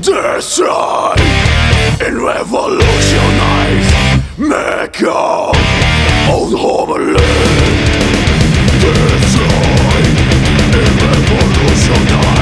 Destroy and revolutionize Make your own homeland Destroy and revolutionize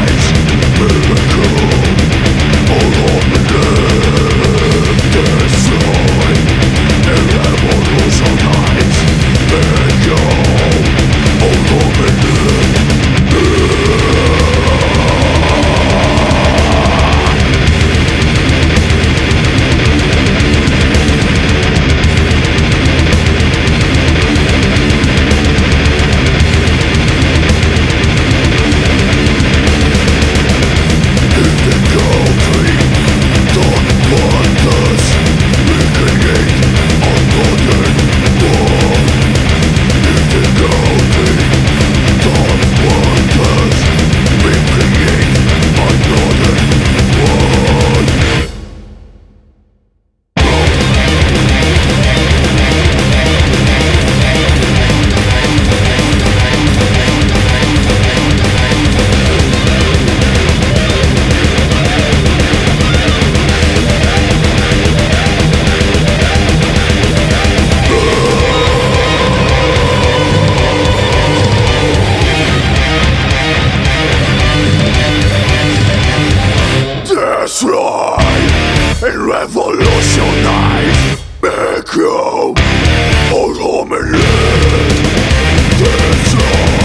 and revolutionize Make you old homeland Destroy